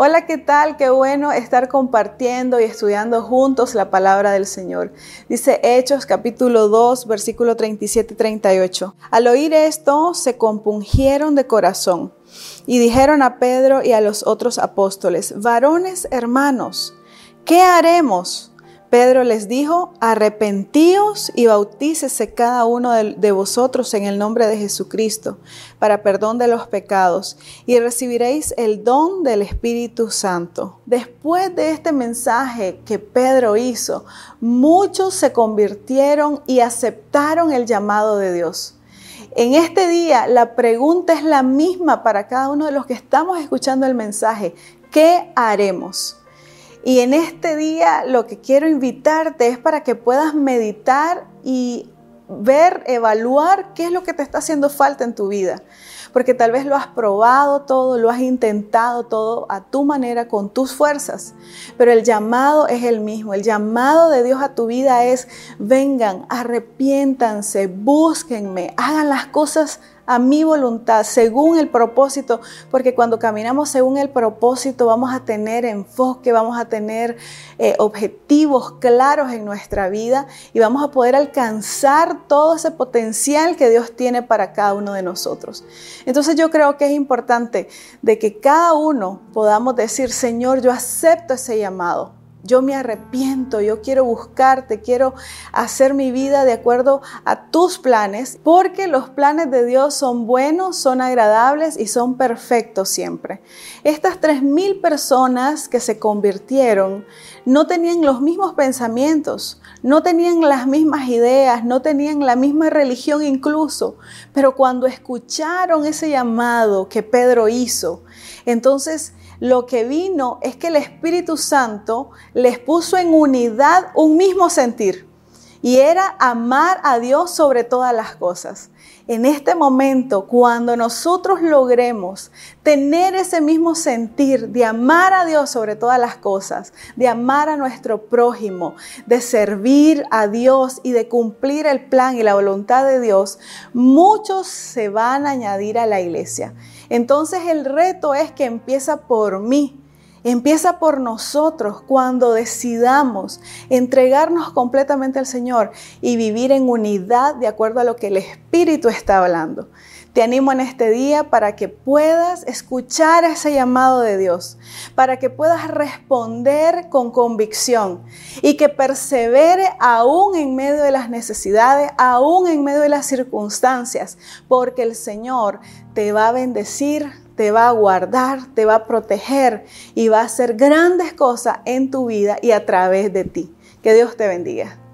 Hola, ¿qué tal? Qué bueno estar compartiendo y estudiando juntos la palabra del Señor. Dice Hechos capítulo 2, versículo 37 y 38. Al oír esto, se compungieron de corazón y dijeron a Pedro y a los otros apóstoles, varones hermanos, ¿qué haremos? Pedro les dijo, arrepentíos y bautícese cada uno de, vosotros en el nombre de Jesucristo para perdón de los pecados y recibiréis el don del Espíritu Santo. Después de este mensaje que Pedro hizo, muchos se convirtieron y aceptaron el llamado de Dios. En este día la pregunta es la misma para cada uno de los que estamos escuchando el mensaje. ¿Qué haremos? Y en este día lo que quiero invitarte es para que puedas meditar y ver, evaluar qué es lo que te está haciendo falta en tu vida. Porque tal vez lo has probado todo, lo has intentado todo a tu manera, con tus fuerzas, pero el llamado es el mismo. El llamado de Dios a tu vida es, vengan, arrepiéntanse, búsquenme, hagan las cosas a mi voluntad, según el propósito, porque cuando caminamos según el propósito vamos a tener enfoque, vamos a tener eh, objetivos claros en nuestra vida y vamos a poder alcanzar todo ese potencial que Dios tiene para cada uno de nosotros. Entonces yo creo que es importante de que cada uno podamos decir, Señor, yo acepto ese llamado. Yo me arrepiento, yo quiero buscarte, quiero hacer mi vida de acuerdo a tus planes, porque los planes de Dios son buenos, son agradables y son perfectos siempre. Estas tres mil personas que se convirtieron no tenían los mismos pensamientos, no tenían las mismas ideas, no tenían la misma religión incluso, pero cuando escucharon ese llamado que Pedro hizo, entonces lo que vino es que el Espíritu Santo les puso en unidad un mismo sentir y era amar a Dios sobre todas las cosas. En este momento, cuando nosotros logremos tener ese mismo sentir de amar a Dios sobre todas las cosas, de amar a nuestro prójimo, de servir a Dios y de cumplir el plan y la voluntad de Dios, muchos se van a añadir a la iglesia. Entonces el reto es que empieza por mí. Empieza por nosotros cuando decidamos entregarnos completamente al Señor y vivir en unidad de acuerdo a lo que el Espíritu está hablando. Te animo en este día para que puedas escuchar ese llamado de Dios, para que puedas responder con convicción y que persevere aún en medio de las necesidades, aún en medio de las circunstancias, porque el Señor te va a bendecir, te va a guardar, te va a proteger y va a hacer grandes cosas en tu vida y a través de ti. Que Dios te bendiga.